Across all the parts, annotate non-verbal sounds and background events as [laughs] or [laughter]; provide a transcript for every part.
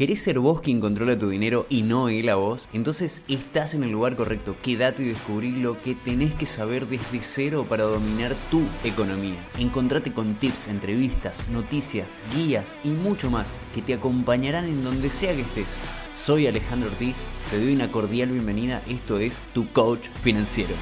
¿Querés ser vos quien controla tu dinero y no él a vos? Entonces estás en el lugar correcto. Quédate y descubrí lo que tenés que saber desde cero para dominar tu economía. Encontrate con tips, entrevistas, noticias, guías y mucho más que te acompañarán en donde sea que estés. Soy Alejandro Ortiz, te doy una cordial bienvenida. Esto es tu coach financiero.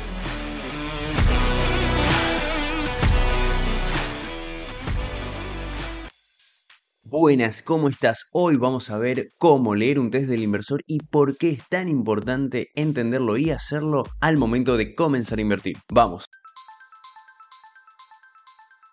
Buenas, ¿cómo estás? Hoy vamos a ver cómo leer un test del inversor y por qué es tan importante entenderlo y hacerlo al momento de comenzar a invertir. Vamos.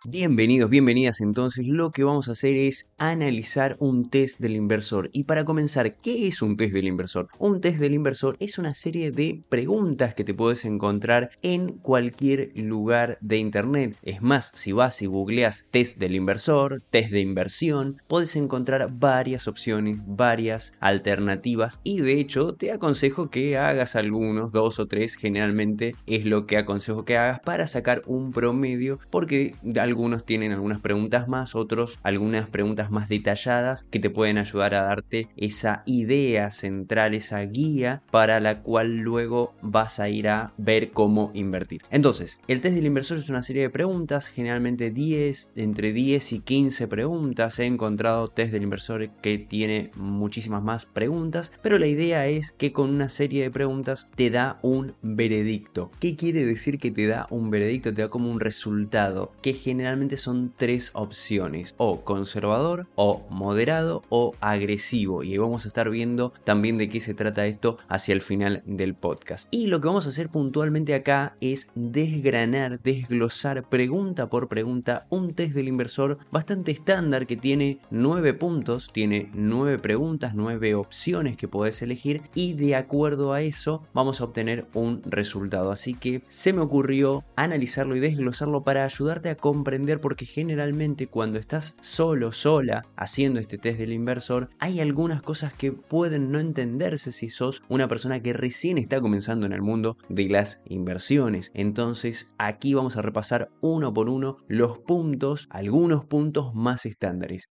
Bienvenidos, bienvenidas entonces. Lo que vamos a hacer es analizar un test del inversor. Y para comenzar, ¿qué es un test del inversor? Un test del inversor es una serie de preguntas que te puedes encontrar en cualquier lugar de internet. Es más, si vas y googleas test del inversor, test de inversión, puedes encontrar varias opciones, varias alternativas y de hecho te aconsejo que hagas algunos, dos o tres, generalmente es lo que aconsejo que hagas para sacar un promedio porque algunos tienen algunas preguntas más, otros algunas preguntas más detalladas que te pueden ayudar a darte esa idea central, esa guía para la cual luego vas a ir a ver cómo invertir. Entonces, el test del inversor es una serie de preguntas, generalmente 10, entre 10 y 15 preguntas. He encontrado test del inversor que tiene muchísimas más preguntas, pero la idea es que con una serie de preguntas te da un veredicto. ¿Qué quiere decir que te da un veredicto? Te da como un resultado que genera generalmente son tres opciones, o conservador, o moderado, o agresivo. Y vamos a estar viendo también de qué se trata esto hacia el final del podcast. Y lo que vamos a hacer puntualmente acá es desgranar, desglosar pregunta por pregunta un test del inversor bastante estándar que tiene nueve puntos, tiene nueve preguntas, nueve opciones que podés elegir y de acuerdo a eso vamos a obtener un resultado. Así que se me ocurrió analizarlo y desglosarlo para ayudarte a comprender porque generalmente cuando estás solo, sola, haciendo este test del inversor, hay algunas cosas que pueden no entenderse si sos una persona que recién está comenzando en el mundo de las inversiones. Entonces aquí vamos a repasar uno por uno los puntos, algunos puntos más estándares.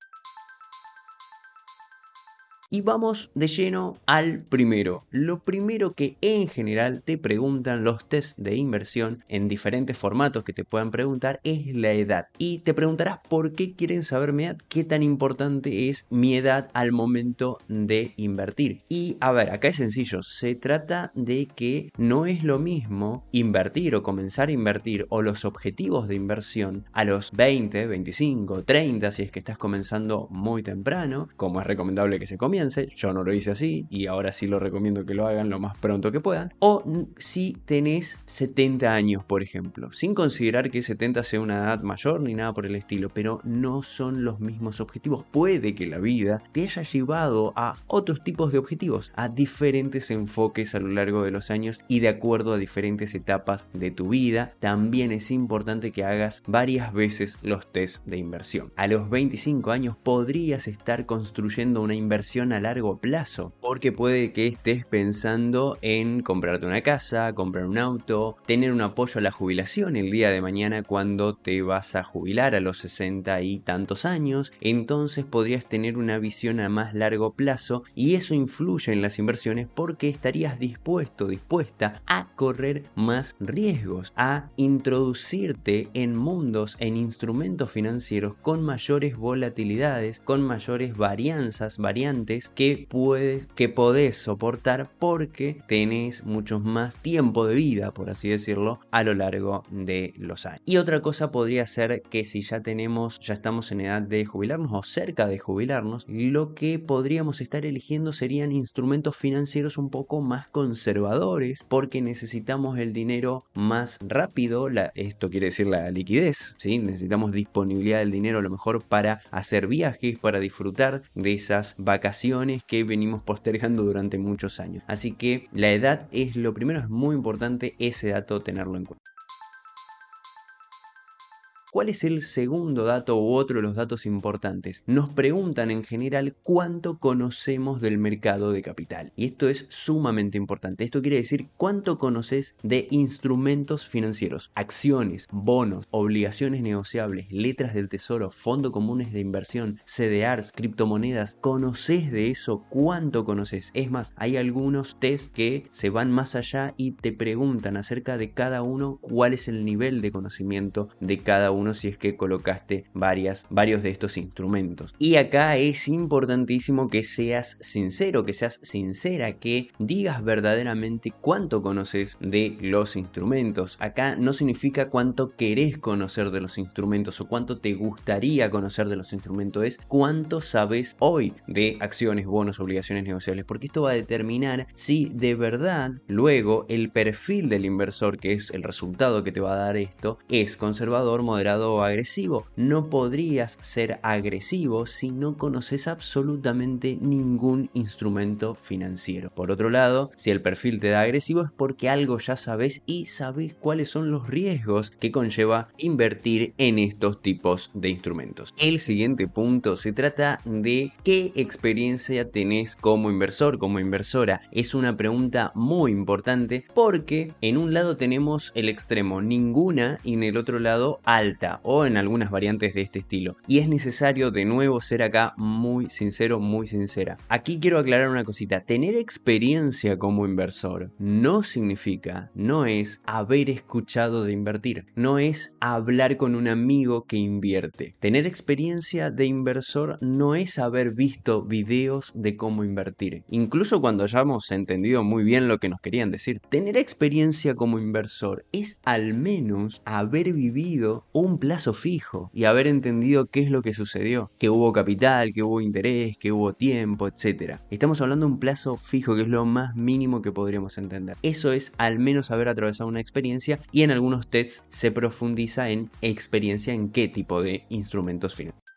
Y vamos de lleno al primero. Lo primero que en general te preguntan los test de inversión en diferentes formatos que te puedan preguntar es la edad. Y te preguntarás por qué quieren saber mi edad, qué tan importante es mi edad al momento de invertir. Y a ver, acá es sencillo, se trata de que no es lo mismo invertir o comenzar a invertir o los objetivos de inversión a los 20, 25, 30 si es que estás comenzando muy temprano, como es recomendable que se comience yo no lo hice así y ahora sí lo recomiendo que lo hagan lo más pronto que puedan, o si tenés 70 años, por ejemplo, sin considerar que 70 sea una edad mayor ni nada por el estilo, pero no son los mismos objetivos. Puede que la vida te haya llevado a otros tipos de objetivos, a diferentes enfoques a lo largo de los años y de acuerdo a diferentes etapas de tu vida, también es importante que hagas varias veces los test de inversión. A los 25 años podrías estar construyendo una inversión a largo plazo, porque puede que estés pensando en comprarte una casa, comprar un auto, tener un apoyo a la jubilación el día de mañana cuando te vas a jubilar a los 60 y tantos años, entonces podrías tener una visión a más largo plazo y eso influye en las inversiones porque estarías dispuesto, dispuesta a correr más riesgos, a introducirte en mundos, en instrumentos financieros con mayores volatilidades, con mayores varianzas, variantes que, puedes, que podés soportar porque tenés mucho más tiempo de vida, por así decirlo, a lo largo de los años. Y otra cosa podría ser que si ya tenemos, ya estamos en edad de jubilarnos o cerca de jubilarnos, lo que podríamos estar eligiendo serían instrumentos financieros un poco más conservadores porque necesitamos el dinero más rápido, esto quiere decir la liquidez, necesitamos disponibilidad del dinero a lo mejor para hacer viajes, para disfrutar de esas vacaciones que venimos postergando durante muchos años. Así que la edad es lo primero, es muy importante ese dato tenerlo en cuenta. ¿Cuál es el segundo dato u otro de los datos importantes? Nos preguntan en general cuánto conocemos del mercado de capital. Y esto es sumamente importante. Esto quiere decir cuánto conoces de instrumentos financieros, acciones, bonos, obligaciones negociables, letras del tesoro, fondos comunes de inversión, CDRs, criptomonedas. ¿Conoces de eso? ¿Cuánto conoces? Es más, hay algunos test que se van más allá y te preguntan acerca de cada uno cuál es el nivel de conocimiento de cada uno si es que colocaste varias, varios de estos instrumentos. Y acá es importantísimo que seas sincero, que seas sincera, que digas verdaderamente cuánto conoces de los instrumentos. Acá no significa cuánto querés conocer de los instrumentos o cuánto te gustaría conocer de los instrumentos, es cuánto sabes hoy de acciones, bonos, obligaciones negociables, porque esto va a determinar si de verdad luego el perfil del inversor, que es el resultado que te va a dar esto, es conservador, moderado agresivo. No podrías ser agresivo si no conoces absolutamente ningún instrumento financiero. Por otro lado, si el perfil te da agresivo es porque algo ya sabes y sabes cuáles son los riesgos que conlleva invertir en estos tipos de instrumentos. El siguiente punto se trata de qué experiencia tenés como inversor, como inversora. Es una pregunta muy importante porque en un lado tenemos el extremo ninguna y en el otro lado alta o en algunas variantes de este estilo. Y es necesario de nuevo ser acá muy sincero, muy sincera. Aquí quiero aclarar una cosita. Tener experiencia como inversor no significa, no es haber escuchado de invertir, no es hablar con un amigo que invierte. Tener experiencia de inversor no es haber visto videos de cómo invertir. Incluso cuando hayamos entendido muy bien lo que nos querían decir. Tener experiencia como inversor es al menos haber vivido un plazo fijo y haber entendido qué es lo que sucedió, que hubo capital, que hubo interés, que hubo tiempo, etc. Estamos hablando de un plazo fijo que es lo más mínimo que podríamos entender. Eso es al menos haber atravesado una experiencia y en algunos tests se profundiza en experiencia en qué tipo de instrumentos financieros.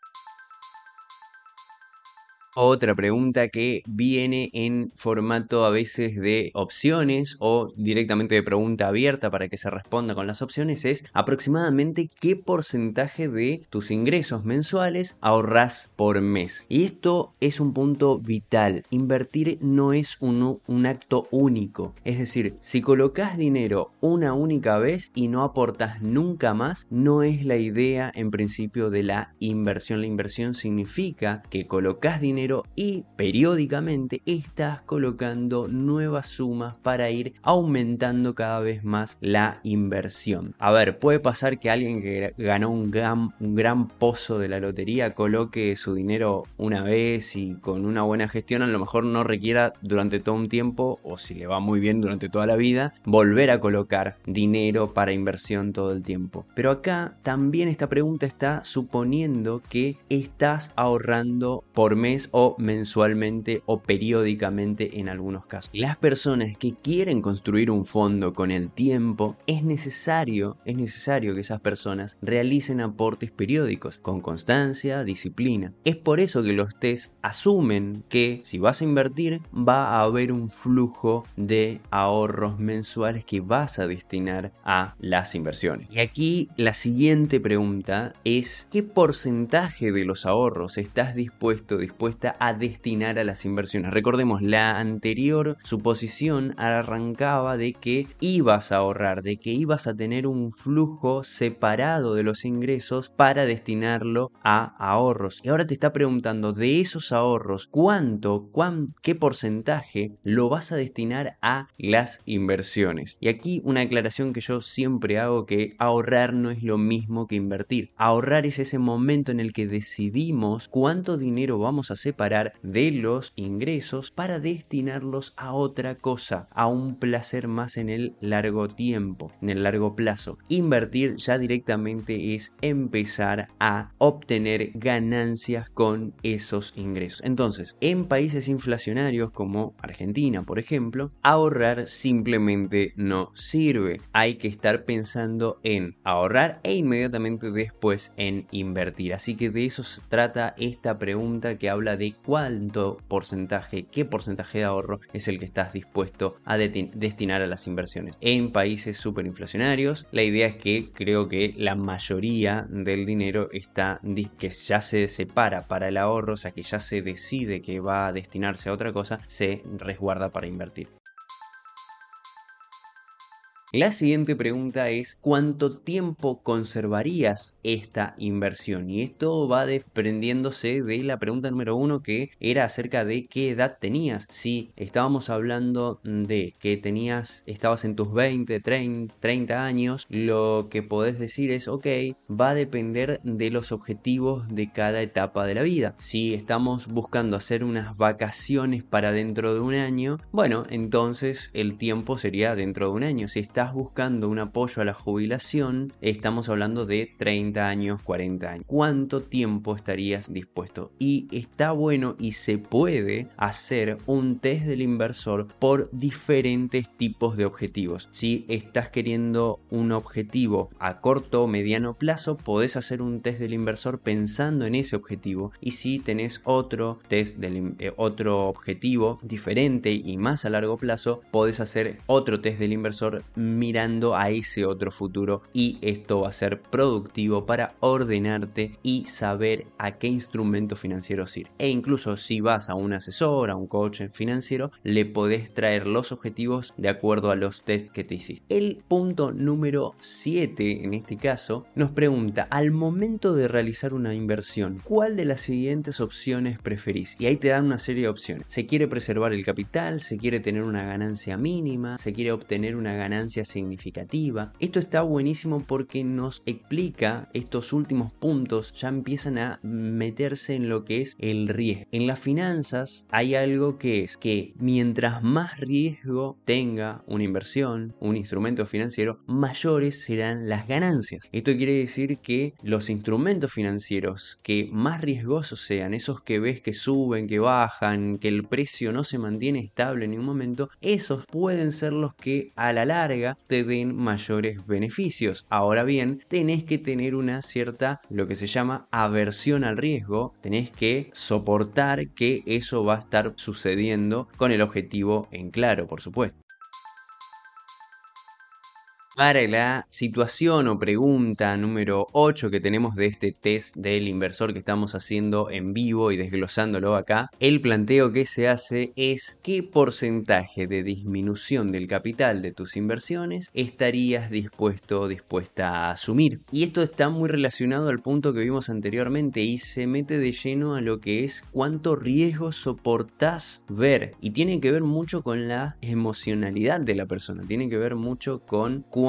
Otra pregunta que viene en formato a veces de opciones o directamente de pregunta abierta para que se responda con las opciones es aproximadamente qué porcentaje de tus ingresos mensuales ahorras por mes. Y esto es un punto vital. Invertir no es un, un acto único. Es decir, si colocas dinero una única vez y no aportas nunca más, no es la idea en principio de la inversión. La inversión significa que colocas dinero y periódicamente estás colocando nuevas sumas para ir aumentando cada vez más la inversión. A ver, puede pasar que alguien que ganó un gran, un gran pozo de la lotería coloque su dinero una vez y con una buena gestión a lo mejor no requiera durante todo un tiempo o si le va muy bien durante toda la vida volver a colocar dinero para inversión todo el tiempo. Pero acá también esta pregunta está suponiendo que estás ahorrando por mes o mensualmente o periódicamente en algunos casos. Las personas que quieren construir un fondo con el tiempo, es necesario, es necesario que esas personas realicen aportes periódicos con constancia, disciplina. Es por eso que los test asumen que si vas a invertir va a haber un flujo de ahorros mensuales que vas a destinar a las inversiones. Y aquí la siguiente pregunta es ¿qué porcentaje de los ahorros estás dispuesto, dispuesta a destinar a las inversiones. Recordemos, la anterior suposición arrancaba de que ibas a ahorrar, de que ibas a tener un flujo separado de los ingresos para destinarlo a ahorros. Y ahora te está preguntando de esos ahorros, ¿cuánto, cuán, qué porcentaje lo vas a destinar a las inversiones? Y aquí una aclaración que yo siempre hago que ahorrar no es lo mismo que invertir. Ahorrar es ese momento en el que decidimos cuánto dinero vamos a hacer separar de los ingresos para destinarlos a otra cosa, a un placer más en el largo tiempo, en el largo plazo. Invertir ya directamente es empezar a obtener ganancias con esos ingresos. Entonces, en países inflacionarios como Argentina, por ejemplo, ahorrar simplemente no sirve. Hay que estar pensando en ahorrar e inmediatamente después en invertir. Así que de eso se trata esta pregunta que habla de cuánto porcentaje, qué porcentaje de ahorro es el que estás dispuesto a destinar a las inversiones. En países superinflacionarios, la idea es que creo que la mayoría del dinero está que ya se separa para el ahorro, o sea que ya se decide que va a destinarse a otra cosa, se resguarda para invertir. La siguiente pregunta es ¿cuánto tiempo conservarías esta inversión? Y esto va desprendiéndose de la pregunta número uno que era acerca de qué edad tenías. Si estábamos hablando de que tenías, estabas en tus 20, 30, años, lo que podés decir es, ok, va a depender de los objetivos de cada etapa de la vida. Si estamos buscando hacer unas vacaciones para dentro de un año, bueno, entonces el tiempo sería dentro de un año. Si buscando un apoyo a la jubilación, estamos hablando de 30 años, 40 años. ¿Cuánto tiempo estarías dispuesto? Y está bueno y se puede hacer un test del inversor por diferentes tipos de objetivos. Si estás queriendo un objetivo a corto o mediano plazo, podés hacer un test del inversor pensando en ese objetivo. Y si tenés otro test del eh, otro objetivo diferente y más a largo plazo, podés hacer otro test del inversor mirando a ese otro futuro y esto va a ser productivo para ordenarte y saber a qué instrumento financiero ir. E incluso si vas a un asesor, a un coach financiero, le podés traer los objetivos de acuerdo a los tests que te hiciste. El punto número 7 en este caso nos pregunta, al momento de realizar una inversión, ¿cuál de las siguientes opciones preferís? Y ahí te dan una serie de opciones. Se quiere preservar el capital, se quiere tener una ganancia mínima, se quiere obtener una ganancia significativa. Esto está buenísimo porque nos explica estos últimos puntos, ya empiezan a meterse en lo que es el riesgo. En las finanzas hay algo que es que mientras más riesgo tenga una inversión, un instrumento financiero, mayores serán las ganancias. Esto quiere decir que los instrumentos financieros que más riesgosos sean, esos que ves que suben, que bajan, que el precio no se mantiene estable en un momento, esos pueden ser los que a la larga te den mayores beneficios. Ahora bien, tenés que tener una cierta, lo que se llama aversión al riesgo, tenés que soportar que eso va a estar sucediendo con el objetivo en claro, por supuesto. Para la situación o pregunta número 8 que tenemos de este test del inversor que estamos haciendo en vivo y desglosándolo acá, el planteo que se hace es qué porcentaje de disminución del capital de tus inversiones estarías dispuesto o dispuesta a asumir. Y esto está muy relacionado al punto que vimos anteriormente y se mete de lleno a lo que es cuánto riesgo soportás ver. Y tiene que ver mucho con la emocionalidad de la persona, tiene que ver mucho con cuánto,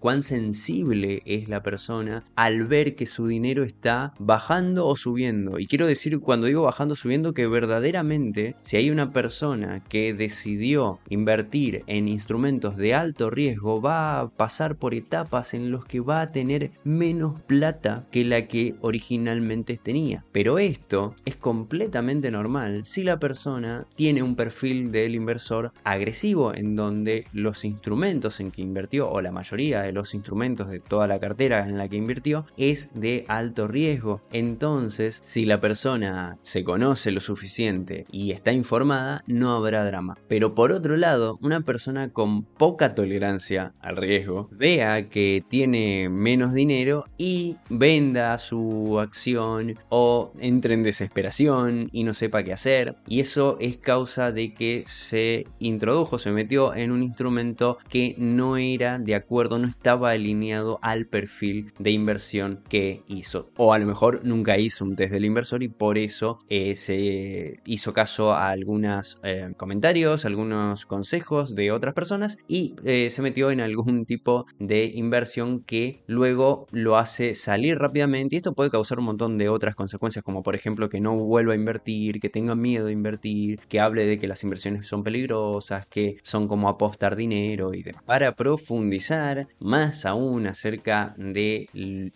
cuán sensible es la persona al ver que su dinero está bajando o subiendo. Y quiero decir cuando digo bajando o subiendo que verdaderamente si hay una persona que decidió invertir en instrumentos de alto riesgo va a pasar por etapas en los que va a tener menos plata que la que originalmente tenía. Pero esto es completamente normal si la persona tiene un perfil del inversor agresivo en donde los instrumentos en que invierte o la mayoría de los instrumentos de toda la cartera en la que invirtió es de alto riesgo. Entonces, si la persona se conoce lo suficiente y está informada, no habrá drama. Pero por otro lado, una persona con poca tolerancia al riesgo vea que tiene menos dinero y venda su acción o entre en desesperación y no sepa qué hacer. Y eso es causa de que se introdujo, se metió en un instrumento que no es de acuerdo, no estaba alineado al perfil de inversión que hizo. O a lo mejor nunca hizo un test del inversor y por eso eh, se hizo caso a algunos eh, comentarios, algunos consejos de otras personas y eh, se metió en algún [laughs] tipo de inversión que luego lo hace salir rápidamente y esto puede causar un montón de otras consecuencias como por ejemplo que no vuelva a invertir, que tenga miedo de invertir, que hable de que las inversiones son peligrosas, que son como apostar dinero y demás. Para profundizar más aún acerca de,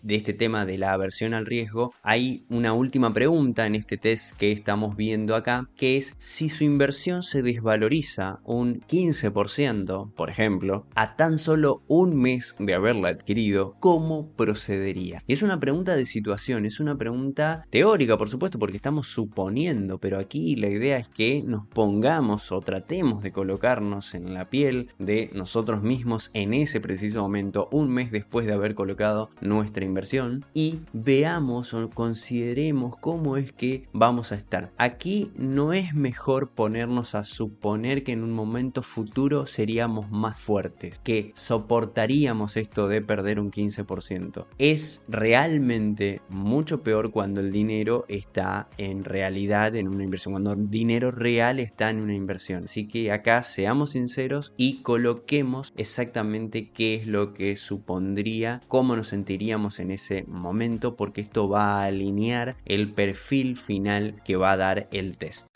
este tema de la aversión al riesgo, hay una última pregunta en este test que estamos viendo acá, que es si su inversión se desvaloriza un 15%, por ejemplo, a tan solo un mes de haberla adquirido, ¿cómo procedería? Y es una pregunta de situación, es una pregunta teórica, por supuesto, porque estamos suponiendo, pero aquí la idea es que nos pongamos o tratemos de colocarnos en la piel de nosotros mismos en ese preciso momento, un mes después de haber colocado nuestra inversión, y veamos o consideremos cómo es que vamos a estar. Aquí no es mejor ponernos a suponer que en un momento futuro seríamos más fuertes, que soportaríamos esto de perder un 15%. Es realmente mucho peor cuando el dinero está en realidad en una inversión, cuando el dinero real está en una inversión. Así que acá seamos sinceros y coloquemos exactamente qué es lo que supondría, cómo nos sentiríamos en ese momento, porque esto va a alinear el perfil final que va a dar el test.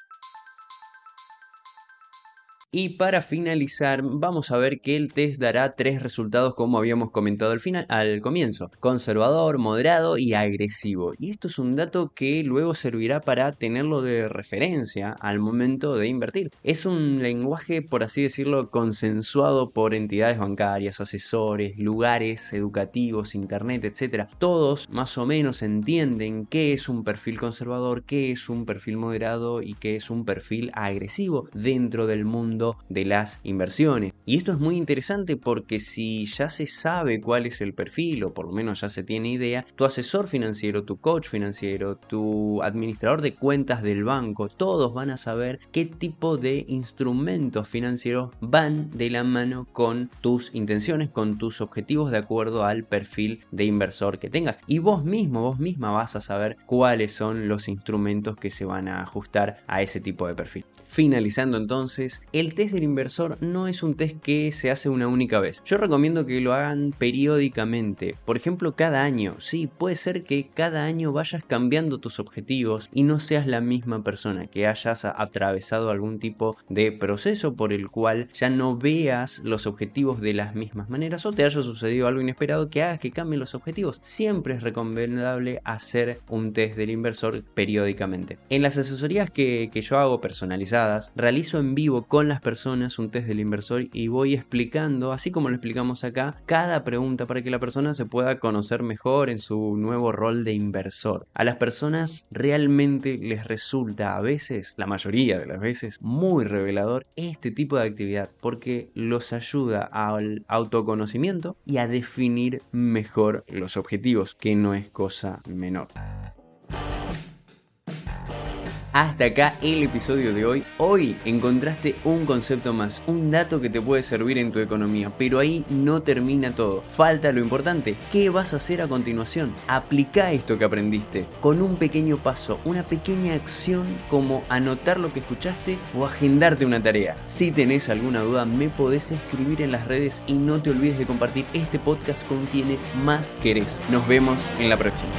Y para finalizar, vamos a ver que el test dará tres resultados como habíamos comentado al, final, al comienzo. Conservador, moderado y agresivo. Y esto es un dato que luego servirá para tenerlo de referencia al momento de invertir. Es un lenguaje, por así decirlo, consensuado por entidades bancarias, asesores, lugares educativos, internet, etc. Todos más o menos entienden qué es un perfil conservador, qué es un perfil moderado y qué es un perfil agresivo dentro del mundo de las inversiones. Y esto es muy interesante porque si ya se sabe cuál es el perfil, o por lo menos ya se tiene idea, tu asesor financiero, tu coach financiero, tu administrador de cuentas del banco, todos van a saber qué tipo de instrumentos financieros van de la mano con tus intenciones, con tus objetivos de acuerdo al perfil de inversor que tengas. Y vos mismo, vos misma vas a saber cuáles son los instrumentos que se van a ajustar a ese tipo de perfil. Finalizando entonces, el test del inversor no es un test que se hace una única vez. Yo recomiendo que lo hagan periódicamente, por ejemplo cada año. Sí, puede ser que cada año vayas cambiando tus objetivos y no seas la misma persona, que hayas atravesado algún tipo de proceso por el cual ya no veas los objetivos de las mismas maneras o te haya sucedido algo inesperado que haga que cambien los objetivos. Siempre es recomendable hacer un test del inversor periódicamente. En las asesorías que, que yo hago personalizadas, realizo en vivo con las personas un test del inversor y voy explicando, así como lo explicamos acá, cada pregunta para que la persona se pueda conocer mejor en su nuevo rol de inversor. A las personas realmente les resulta a veces, la mayoría de las veces, muy revelador este tipo de actividad porque los ayuda al autoconocimiento y a definir mejor los objetivos, que no es cosa menor. Hasta acá el episodio de hoy. Hoy encontraste un concepto más, un dato que te puede servir en tu economía, pero ahí no termina todo. Falta lo importante. ¿Qué vas a hacer a continuación? Aplica esto que aprendiste con un pequeño paso, una pequeña acción como anotar lo que escuchaste o agendarte una tarea. Si tenés alguna duda, me podés escribir en las redes y no te olvides de compartir este podcast con quienes más querés. Nos vemos en la próxima.